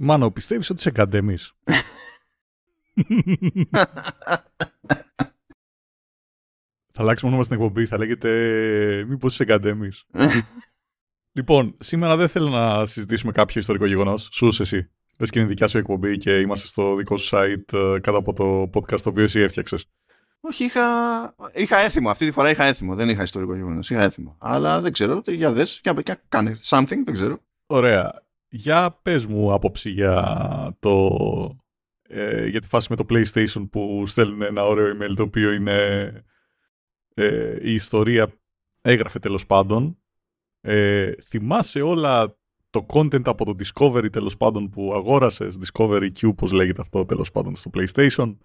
Μάνο, πιστεύεις ότι σε καντεμείς. θα αλλάξουμε όνομα στην εκπομπή, θα λέγεται μήπως είσαι καντεμείς. λοιπόν, σήμερα δεν θέλω να συζητήσουμε κάποιο ιστορικό γεγονός. Σου εσύ. Λες και είναι δικιά σου εκπομπή και είμαστε στο δικό σου site ε, κάτω από το podcast το οποίο εσύ έφτιαξες. Όχι, είχα, είχα έθιμο. Αυτή τη φορά είχα έθιμο. Δεν είχα ιστορικό γεγονός. Είχα έθιμο. Αλλά δεν ξέρω. Για δες, για, κάνε something, δεν ξέρω. Ωραία. Για πες μου άποψη για, το, ε, για τη φάση με το PlayStation που στέλνουν ένα ωραίο email το οποίο είναι ε, η ιστορία έγραφε τέλος πάντων. Ε, θυμάσαι όλα το content από το Discovery τέλος πάντων που αγόρασες, Discovery Q πώς λέγεται αυτό τέλος πάντων στο PlayStation.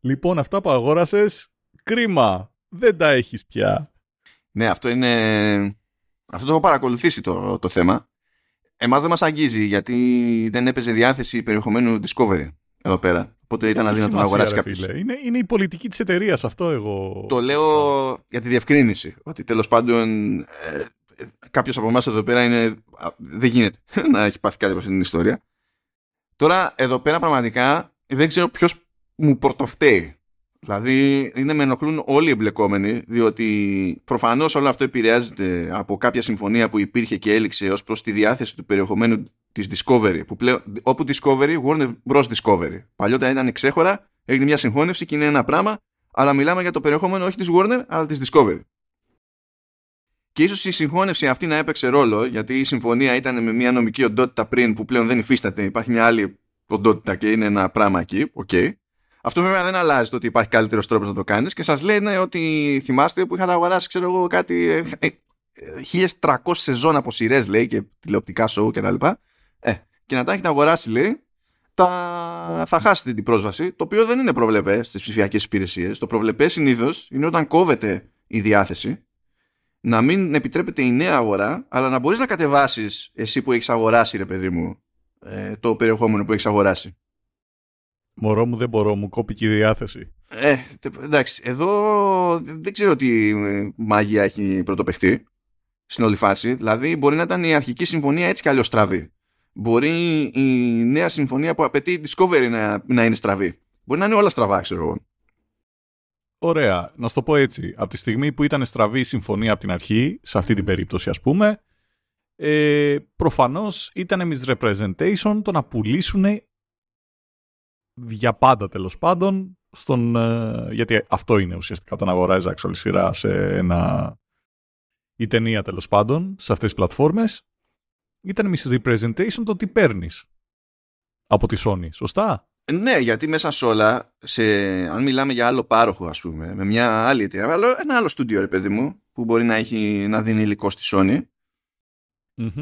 Λοιπόν αυτά που αγόρασες, κρίμα, δεν τα έχεις πια. Ναι αυτό είναι... Αυτό το έχω παρακολουθήσει το, το θέμα Εμάς δεν μας αγγίζει γιατί δεν έπαιζε διάθεση περιεχομένου Discovery εδώ πέρα. Οπότε ήταν αδύνατο να αγοράσει κάποιος. Είναι, είναι η πολιτική της εταιρείας αυτό εγώ. Το λέω για τη διευκρίνηση. Ότι τέλος πάντων ε, κάποιος από εμάς εδώ πέρα είναι, δεν γίνεται να έχει πάθει κάτι από αυτή την ιστορία. Τώρα εδώ πέρα πραγματικά δεν ξέρω ποιος μου πορτοφταίει. Δηλαδή είναι με ενοχλούν όλοι οι εμπλεκόμενοι διότι προφανώς όλο αυτό επηρεάζεται από κάποια συμφωνία που υπήρχε και έληξε ως προς τη διάθεση του περιεχομένου της Discovery που πλέον, όπου Discovery, Warner Bros. Discovery παλιότερα ήταν ξέχωρα, έγινε μια συγχώνευση και είναι ένα πράγμα αλλά μιλάμε για το περιεχόμενο όχι της Warner αλλά της Discovery και ίσως η συγχώνευση αυτή να έπαιξε ρόλο γιατί η συμφωνία ήταν με μια νομική οντότητα πριν που πλέον δεν υφίσταται υπάρχει μια άλλη οντότητα και είναι ένα πράγμα εκεί, okay. Αυτό βέβαια δεν αλλάζει το ότι υπάρχει καλύτερος τρόπος να το κάνεις και σας λένε ότι θυμάστε που είχατε αγοράσει, ξέρω εγώ, κάτι. 1300 ε, ε, σεζόν από σειρές, λέει, και τηλεοπτικά σοου κτλ. Ε, και να τα έχετε αγοράσει, λέει, τα... θα χάσετε την πρόσβαση, το οποίο δεν είναι προβλεπέ στις ψηφιακές υπηρεσίες. Το προβλεπέ συνήθως είναι όταν κόβεται η διάθεση, να μην επιτρέπεται η νέα αγορά, αλλά να μπορείς να κατεβάσεις εσύ που έχεις αγοράσει, ρε παιδί μου, ε, το περιεχόμενο που έχεις αγοράσει. Μωρό μου δεν μπορώ, μου κόπηκε η διάθεση. Ε, εντάξει, εδώ δεν ξέρω τι μάγια έχει πρωτοπεχτεί στην όλη φάση. Δηλαδή μπορεί να ήταν η αρχική συμφωνία έτσι κι αλλιώς στραβή. Μπορεί η νέα συμφωνία που απαιτεί Discovery να, να είναι στραβή. Μπορεί να είναι όλα στραβά, ξέρω εγώ. Ωραία. Να σου το πω έτσι. Από τη στιγμή που ήταν στραβή η συμφωνία από την αρχή, σε αυτή την περίπτωση ας πούμε, ε, προφανώς ήταν misrepresentation το να πουλήσουν για πάντα τέλος πάντων, στον, ε, γιατί αυτό είναι ουσιαστικά όταν αγοράζει actual σειρά σε ένα η ταινία τέλος πάντων σε αυτές τις πλατφόρμες ήταν misrepresentation το τι παίρνεις από τη Sony, σωστά; Ναι, γιατί μέσα σε όλα, σε, αν μιλάμε για άλλο πάροχο ας πούμε, με μια άλλη εταιρεία, ένα άλλο στούντιο ρε παιδί μου, που μπορεί να, έχει, να δίνει υλικό στη Sony,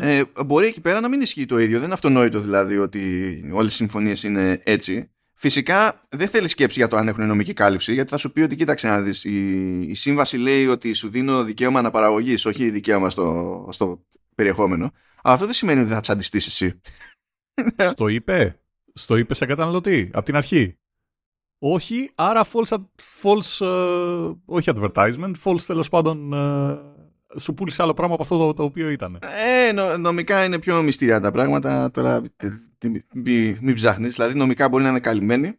ε, μπορεί εκεί πέρα να μην ισχύει το ίδιο. Δεν είναι αυτονόητο δηλαδή ότι όλες οι συμφωνίες είναι έτσι. Φυσικά δεν θέλεις σκέψη για το αν έχουν νομική κάλυψη, γιατί θα σου πει ότι κοίταξε να δεις, η, η σύμβαση λέει ότι σου δίνω δικαίωμα αναπαραγωγής, όχι δικαίωμα στο, στο περιεχόμενο. Αλλά αυτό δεν σημαίνει ότι θα τσαντιστείς εσύ. Στο είπε. Στο είπε σαν καταναλωτή, από την αρχή. Όχι, άρα false, false uh, όχι advertisement, false τέλος πάντων uh, σου πούλησε άλλο πράγμα από αυτό το, το οποίο ήταν. Ε, νο, νομικά είναι πιο μυστήρια τα πράγματα. Τώρα μην, μην ψάχνεις. Δηλαδή, νομικά μπορεί να είναι καλυμμένη.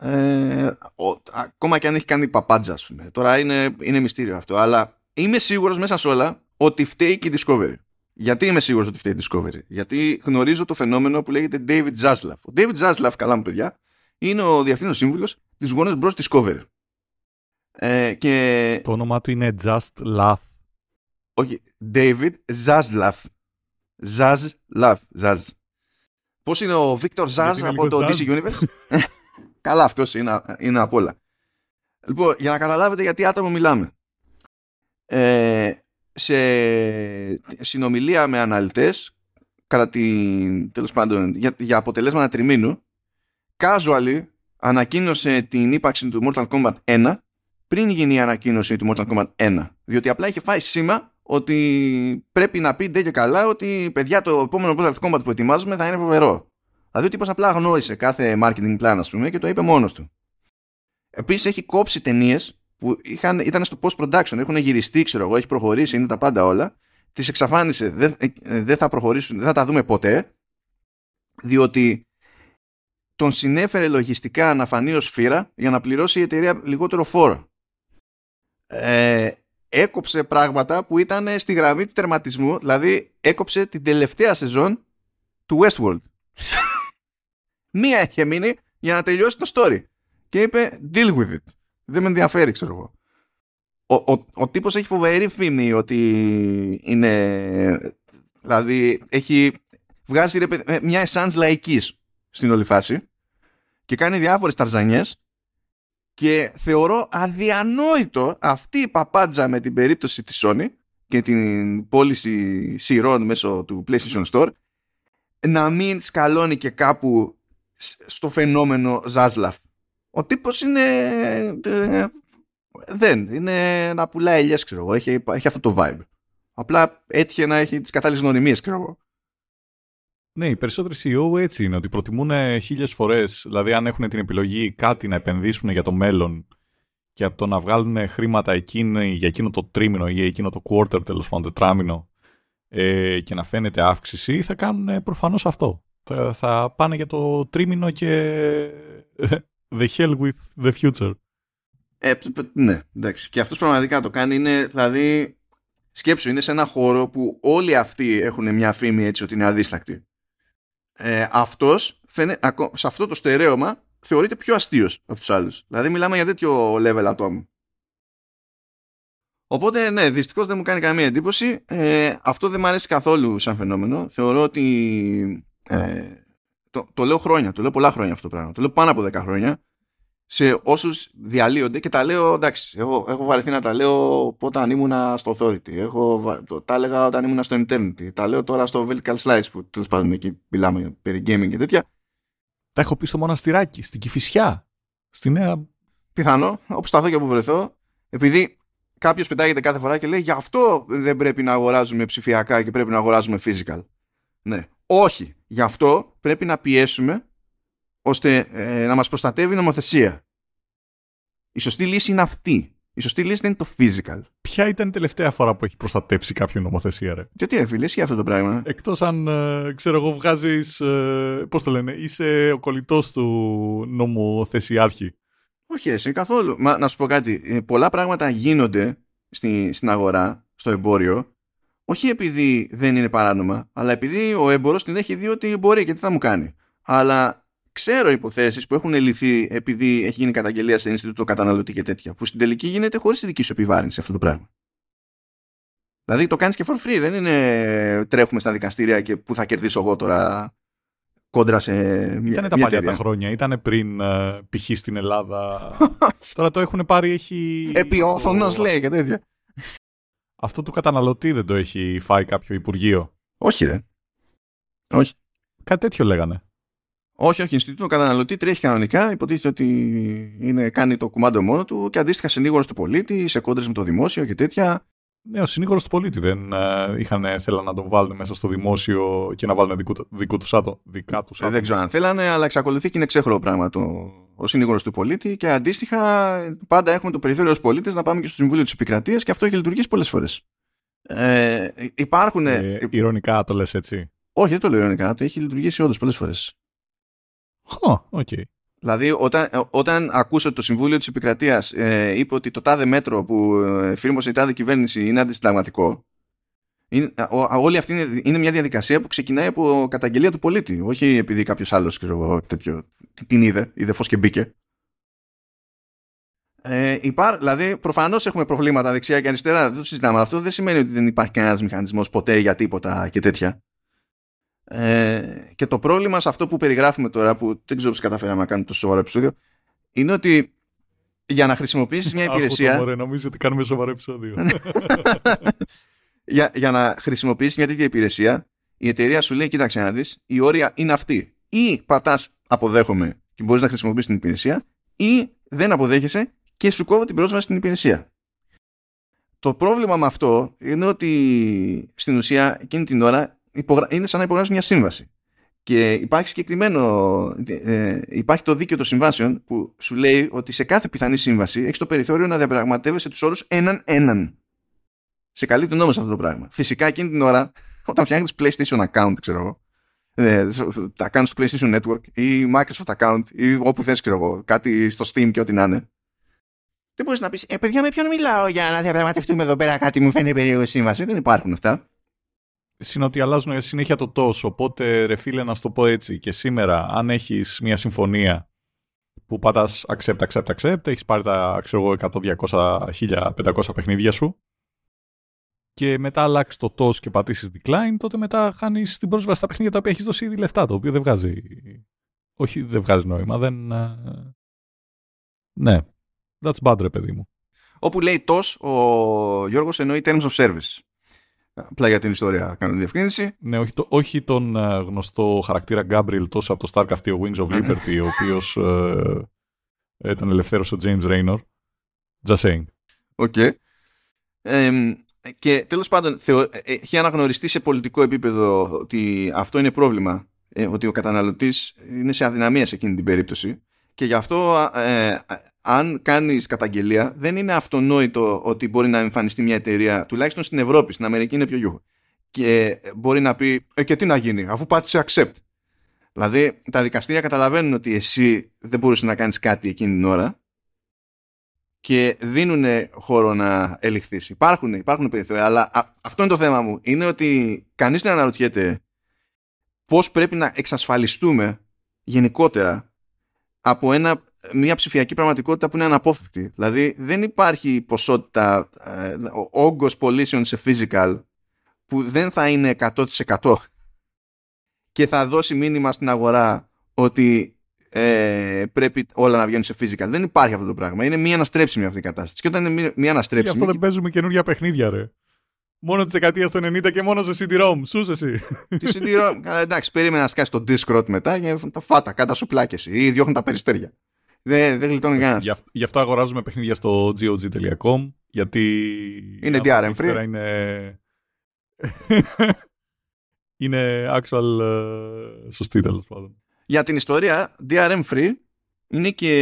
Ε, ο, ακόμα και αν έχει κάνει παπάντζα, ας πούμε. Τώρα είναι, είναι μυστήριο αυτό. Αλλά είμαι σίγουρος μέσα σε όλα ότι φταίει και η Discovery. Γιατί είμαι σίγουρος ότι φταίει η Discovery; Γιατί γνωρίζω το φαινόμενο που λέγεται David Zaslav. Ο David Zaslav, καλά μου παιδιά, είναι ο διευθύνων σύμβουλος της Warner Bros. Discovery. Ε, και... Το όνομά του είναι Just Laugh. Όχι, David Zaslav. Zaslav. Zaz. Πώς είναι ο Victor Zaz από το DC Universe; Καλά, αυτός είναι, είναι απ' όλα. Λοιπόν, για να καταλάβετε γιατί άτομο μιλάμε. Ε, σε συνομιλία με αναλυτές κατά την, τέλος πάντων, για, για αποτελέσματα τριμήνου casually ανακοίνωσε την ύπαρξη του Mortal Kombat 1 πριν γίνει η ανακοίνωση του Mortal Kombat 1 διότι απλά είχε φάει σήμα ότι πρέπει να πει ντε και καλά ότι παιδιά το επόμενο Mortal Kombat που ετοιμάζουμε θα είναι φοβερό. Δηλαδή ο τύπος απλά γνώρισε κάθε marketing plan ας πούμε και το είπε μόνος του. Επίσης έχει κόψει ταινίες που είχαν, ήταν στο post-production, έχουν γυριστεί ξέρω εγώ, έχει προχωρήσει, είναι τα πάντα όλα. Τις εξαφάνισε, δεν, ε, δεν θα προχωρήσουν, δεν θα τα δούμε ποτέ. διότι τον συνέφερε λογιστικά να φανεί ως φύρα για να πληρώσει η εταιρεία λιγότερο φόρο. Ε, έκοψε πράγματα που ήταν στη γραμμή του τερματισμού, δηλαδή έκοψε την τελευταία σεζόν του Westworld. Μία είχε μείνει για να τελειώσει το story. Και είπε, deal with it. Δεν με ενδιαφέρει, ξέρω εγώ. Ο, ο, ο τύπος έχει φοβερή φήμη ότι είναι... Δηλαδή, έχει... Βγάζει ρε, μια εσάνς λαϊκής στην όλη φάση και κάνει διάφορες ταρζανιές και θεωρώ αδιανόητο αυτή η παπάντζα με την περίπτωση της Sony και την πώληση σειρών μέσω του PlayStation Store να μην σκαλώνει και κάπου στο φαινόμενο Ζάσλαφ. Ο τύπος είναι... Ε, δεν. Είναι να πουλάει ελιές, ξέρω εγώ. Έχει, έχει αυτό το vibe. Απλά έτυχε να έχει τις κατάλληλες γνωριμίες, ξέρω εγώ. Ναι, οι περισσότεροι CEO έτσι είναι, ότι προτιμούν χίλιες φορές, δηλαδή αν έχουν την επιλογή κάτι να επενδύσουν για το μέλλον και από το να βγάλουν χρήματα εκείνη, για εκείνο το τρίμηνο ή εκείνο το quarter, τέλος πάντων, τετράμινο, ε, και να φαίνεται αύξηση, θα κάνουν προφανώς αυτό. Θα, θα πάνε για το τρίμηνο και the hell with the future. Ε, ναι, εντάξει. Και αυτός πραγματικά το κάνει. Είναι, δηλαδή, σκέψου, είναι σε ένα χώρο που όλοι αυτοί έχουν μια φήμη έτσι ότι είναι αδίστακτοι ε, αυτός σε αυτό το στερέωμα θεωρείται πιο αστείος από τους άλλους. Δηλαδή μιλάμε για τέτοιο level ατόμου. Οπότε ναι, δυστυχώς δεν μου κάνει καμία εντύπωση. Ε, αυτό δεν μου αρέσει καθόλου σαν φαινόμενο. Θεωρώ ότι ε, το, το λέω χρόνια, το λέω πολλά χρόνια αυτό το πράγμα. Το λέω πάνω από 10 χρόνια σε όσους διαλύονται και τα λέω εντάξει, έχω, έχω βαρεθεί να τα λέω όταν ήμουν στο Authority. Έχω, το, τα έλεγα όταν ήμουν στο Eternity. Τα λέω τώρα στο Vertical Slice που τέλος πάντων εκεί μιλάμε περί gaming και τέτοια. Τα έχω πει στο μοναστηράκι, στην Κυφυσιά. Στη νέα. Πιθανό, όπου σταθώ και όπου βρεθώ. Επειδή κάποιος πετάγεται κάθε φορά και λέει γι' αυτό δεν πρέπει να αγοράζουμε ψηφιακά και πρέπει να αγοράζουμε physical. Ναι. Όχι. Γι' αυτό πρέπει να πιέσουμε ώστε ε, να μας προστατεύει η νομοθεσία. Η σωστή λύση είναι αυτή. Η σωστή λύση δεν είναι το physical. Ποια ήταν η τελευταία φορά που έχει προστατέψει κάποιο νομοθεσία, ρε; Γιατί, ρε φίλε, αυτό το πράγμα. Εκτός αν, ε, ξέρω εγώ, βγάζεις. Ε, Πώς το λένε, είσαι ο κολλητός του νομοθεσιάρχη. Όχι, εσύ καθόλου. Μα να σου πω κάτι. Ε, πολλά πράγματα γίνονται στη, στην αγορά, στο εμπόριο, όχι επειδή δεν είναι παράνομα, αλλά επειδή ο έμπορος την έχει δει ότι μπορεί και τι θα μου κάνει. Αλλά ξέρω υποθέσεις που έχουν λυθεί επειδή έχει γίνει καταγγελία στο Ινστιτούτο Καταναλωτή και τέτοια, που στην τελική γίνεται χωρίς τη δική σου επιβάρυνση αυτό το πράγμα. Δηλαδή το κάνεις και for free, δεν είναι τρέχουμε στα δικαστήρια και που θα κερδίσω εγώ τώρα κόντρα σε μια Ήταν τα παλιά τα χρόνια, ήταν πριν uh, π.χ. στην Ελλάδα. τώρα το έχουν πάρει, έχει... Επιόθωνος λέει και τέτοια. Αυτό του καταναλωτή δεν το έχει φάει κάποιο Υπουργείο; Όχι ρε. Όχι. Κάτι τέτοιο λέγανε. Όχι, όχι. Ινστιτούτο καταναλωτή τρέχει κανονικά. Υποτίθεται ότι είναι, κάνει το κουμάντο μόνο του και αντίστοιχα συνήγορος του πολίτη, σε κόντρες με το δημόσιο και τέτοια. Ναι, ο συνήγορος του πολίτη δεν uh, είχαν, θέλαν να τον βάλουν μέσα στο δημόσιο και να βάλουν δικό, δικό τους άτο, δικά τους ε, δεν ξέρω αν θέλανε, αλλά εξακολουθεί και είναι ξέχωρο πράγμα το, ο συνήγορος του πολίτη και αντίστοιχα πάντα έχουμε το περιθώριο ως πολίτες να πάμε και στο Συμβούλιο της Επικρατείας και αυτό έχει λειτουργήσει πολλές φορές. Ε, υπάρχουν. Ε, ηρωνικά το λες έτσι; Όχι, δεν το λέω ηρωνικά. Το έχει λειτουργήσει όντως πολλές φορές. Okay. Δηλαδή, όταν, όταν ακούσω το Συμβούλιο της Επικρατείας ε, είπε ότι το τάδε μέτρο που ε, φήρμωσε η τάδε κυβέρνηση είναι αντισυνταγματικό, είναι, όλη αυτή είναι, είναι, μια διαδικασία που ξεκινάει από καταγγελία του πολίτη. Όχι επειδή κάποιος άλλος την είδε, είδε φως και μπήκε. Ε, υπά, δηλαδή, προφανώς έχουμε προβλήματα δεξιά και αριστερά, δεν το συζητάμε. Αυτό δεν σημαίνει ότι δεν υπάρχει κανένας μηχανισμός ποτέ για τίποτα και τέτοια. Ε, και το πρόβλημα σε αυτό που περιγράφουμε τώρα, που δεν ξέρω πώς καταφέραμε να κάνουμε το σοβαρό επεισόδιο, είναι ότι για να χρησιμοποιήσεις μια υπηρεσία. Ωραία, νομίζω ότι κάνουμε σοβαρό επεισόδιο. για, για να χρησιμοποιήσεις μια τέτοια υπηρεσία, η εταιρεία σου λέει: Κοίταξε να δεις, η όρια είναι αυτή. Ή πατάς αποδέχομαι και μπορείς να χρησιμοποιήσεις την υπηρεσία, ή δεν αποδέχεσαι και σου κόβω την πρόσβαση στην υπηρεσία. Το πρόβλημα με αυτό είναι ότι στην ουσία εκείνη την ώρα είναι σαν να υπογράψει μια σύμβαση. Και υπάρχει συγκεκριμένο, ε, υπάρχει το δίκαιο των συμβάσεων που σου λέει ότι σε κάθε πιθανή σύμβαση έχεις το περιθώριο να διαπραγματεύεσαι τους όρους έναν έναν. Σε καλύπτει νόμο αυτό το πράγμα. Φυσικά εκείνη την ώρα, όταν φτιάχνεις PlayStation account, ξέρω εγώ, ε, τα κάνουν στο PlayStation Network ή Microsoft account ή όπου θες ξέρω εγώ, κάτι στο Steam και ό,τι να είναι. Δεν μπορείς να πεις, Ε, παιδιά, με ποιον μιλάω για να διαπραγματευτούμε εδώ πέρα κάτι μου φαίνεται περίεργο σύμβαση. Δεν υπάρχουν αυτά. Είναι ότι αλλάζουν συνέχεια το τόσο. Οπότε, ρε φίλε, να σου το πω έτσι. Και σήμερα, αν έχεις μια συμφωνία που πατάς accept, accept, accept, έχεις πάρει τα ξέρω εγώ, 100, 200, 1500 παιχνίδια σου και μετά αλλάξεις το TOS και πατήσεις decline, τότε μετά χάνεις την πρόσβαση στα παιχνίδια τα οποία έχεις δώσει ήδη λεφτά, το οποίο δεν βγάζει. Όχι, δεν βγάζει νόημα. Δεν... Ε, ναι. That's bad, ρε παιδί μου. Όπου λέει TOS, ο Γιώργος εννοεί Terms of Service. Απλά για την ιστορία κάνω διευκρίνηση. Ναι, όχι, το, όχι τον uh, γνωστό χαρακτήρα Gabriel τόσο από το Starcraft ο Wings of Liberty, ο οποίος uh, τον ελευθέρωσε ο James Raynor. Just saying. OK. Okay. Ε, και τέλος πάντων θεω, ε, έχει αναγνωριστεί σε πολιτικό επίπεδο ότι αυτό είναι πρόβλημα. Ε, ότι ο καταναλωτής είναι σε αδυναμία σε εκείνη την περίπτωση. Και γι' αυτό ε, αν κάνεις καταγγελία δεν είναι αυτονόητο ότι μπορεί να εμφανιστεί μια εταιρεία τουλάχιστον στην Ευρώπη, στην Αμερική είναι πιο γιούχο. Και μπορεί να πει ε, και τι να γίνει αφού πάτησε accept δηλαδή τα δικαστήρια καταλαβαίνουν ότι εσύ δεν μπορούσες να κάνεις κάτι εκείνη την ώρα και δίνουν χώρο να ελιχθείς. Υπάρχουν, υπάρχουν περιθώρια αλλά αυτό είναι το θέμα μου. Είναι ότι κανείς δεν αναρωτιέται πώς πρέπει να εξασφαλιστούμε γενικότερα από ένα μια ψηφιακή πραγματικότητα που είναι αναπόφευκτη. Δηλαδή δεν υπάρχει ποσότητα, ε, όγκος πωλήσεων σε physical που δεν θα είναι 100% και θα δώσει μήνυμα στην αγορά ότι ε, πρέπει όλα να βγαίνουν σε physical. Δεν υπάρχει αυτό το πράγμα. Είναι μία αναστρέψιμη αυτή η κατάσταση. Και όταν είναι μία αναστρέψιμη. Γι' αυτό δεν παίζουμε καινούργια παιχνίδια, ρε. Μόνο τη δεκαετία του 90 και μόνο σε CD-ROM. Σου εσύ. Τη CD-ROM. Καλά, περίμενα να σκάσει το Discord μετά και τα φάτα, κάτα σου πλάκε ή διώχνουν τα περιστέρια. Δεν, δεν γλιτώνει κανένας. Γι, γι' αυτό αγοράζουμε παιχνίδια στο gog.com γιατί. Είναι DRM free. Είναι, είναι actual uh, σωστή τέλος πάντων. Για την ιστορία, DRM free είναι και,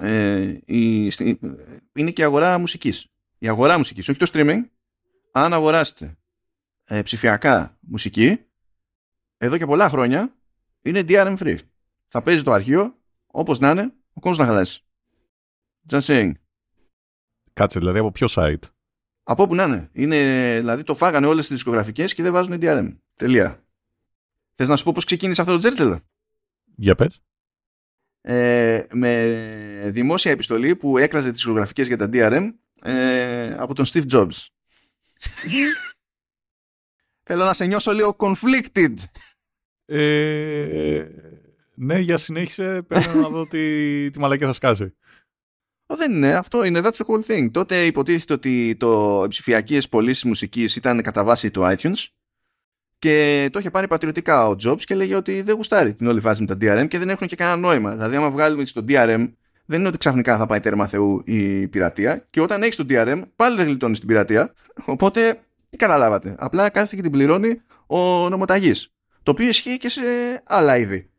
ε, η, είναι και η αγορά μουσικής. Η αγορά μουσικής, όχι το streaming. Αν αγοράσετε ε, ψηφιακά μουσική, εδώ και πολλά χρόνια, είναι DRM free. Θα παίζει το αρχείο όπως να είναι, ο κόσμος να χαλάσει. Just saying. Κάτσε, δηλαδή από ποιο site; Από όπου να είναι. είναι. Δηλαδή το φάγανε όλες τις δισκογραφικές και δεν βάζουν DRM. Τελεία. Θες να σου πω πώς ξεκίνησε αυτό το τζέρτελο. Για πες. Ε, με δημόσια επιστολή που έκραζε τις δισκογραφικές για τα DRM ε, από τον Steve Jobs. Θέλω να σε νιώσω λίγο conflicted. Ε, ναι, για συνέχισε. Πρέπει να δω τι, τι μαλακία θα σκάσει. δεν είναι. Αυτό είναι. That's the whole thing. Τότε υποτίθεται ότι το ψηφιακές πωλήσεις μουσικής ήταν κατά βάση του iTunes και το είχε πάρει πατριωτικά ο Jobs και λέγε ότι δεν γουστάρει την όλη φάση με τα DRM και δεν έχουν και κανένα νόημα. Δηλαδή, άμα βγάλουμε στο DRM, δεν είναι ότι ξαφνικά θα πάει τέρμα Θεού η πειρατεία. Και όταν έχεις το DRM, πάλι δεν γλιτώνεις την πειρατεία. Οπότε, τι καταλάβατε. Απλά κάθεται και την πληρώνει ο νομοταγής. Το οποίο ισχύει και σε άλλα είδη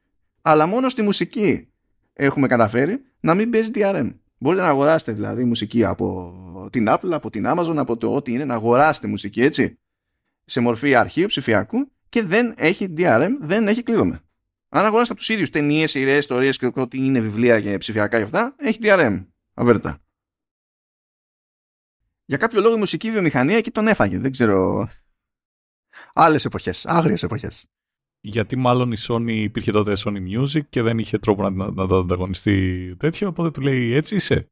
αλλά μόνο στη μουσική έχουμε καταφέρει να μην παίζει DRM. Μπορείτε να αγοράσετε δηλαδή μουσική από την Apple, από την Amazon, από το ό,τι είναι, να αγοράσετε μουσική έτσι, σε μορφή αρχείου ψηφιακού και δεν έχει DRM, δεν έχει κλείδωμα. Αν αγοράσετε από τους ίδιους ταινίες, σειρές, ιστορίες και ό,τι είναι βιβλία και ψηφιακά και αυτά, έχει DRM. Αβέρτα. Για κάποιο λόγο η μουσική βιομηχανία εκεί τον έφαγε. Δεν ξέρω. Άλλες εποχές. Άγριες εποχές γιατί μάλλον η Sony υπήρχε τότε Sony Music και δεν είχε τρόπο να, να, το ανταγωνιστεί τέτοιο, οπότε του λέει έτσι είσαι.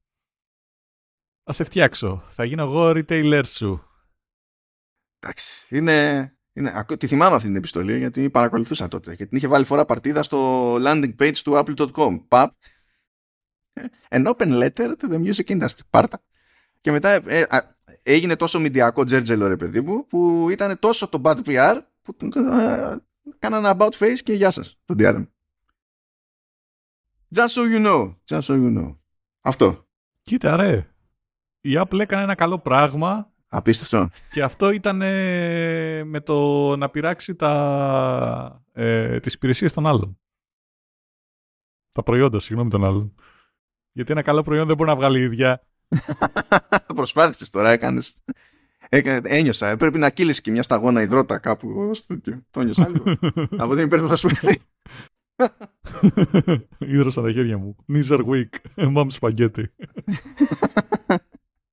Θα σε φτιάξω. Θα γίνω εγώ retailer σου. Εντάξει. Είναι, είναι, τη θυμάμαι αυτή την επιστολή γιατί παρακολουθούσα τότε και την είχε βάλει φορά παρτίδα στο landing page του apple.com. Παπ. An open letter to the music industry. Πάρτα. Και μετά ε, έγινε τόσο μηντιακό τζέρτζελο ρε παιδί μου που ήταν τόσο το bad PR που ε, Κάνανε about face και γεια σας, το DRM. Just so you know. Just so you know. Αυτό. Κοίτα ρε. Η Apple έκανε ένα καλό πράγμα. Απίστευτο. Και αυτό ήταν με το να πειράξει τα, ε, τις υπηρεσίες των άλλων. Τα προϊόντα, συγγνώμη των άλλων. Γιατί ένα καλό προϊόν δεν μπορεί να βγάλει η ίδια. Προσπάθησες τώρα, έκανες. ένιωσα. Πρέπει να κύλεις και μια σταγόνα υδρότα κάπου. Το ένιωσα λίγο. Από την υπέρ σου Ήδρωσα τα χέρια μου. Νίζαρ week. Μαμ σπαγκέτι.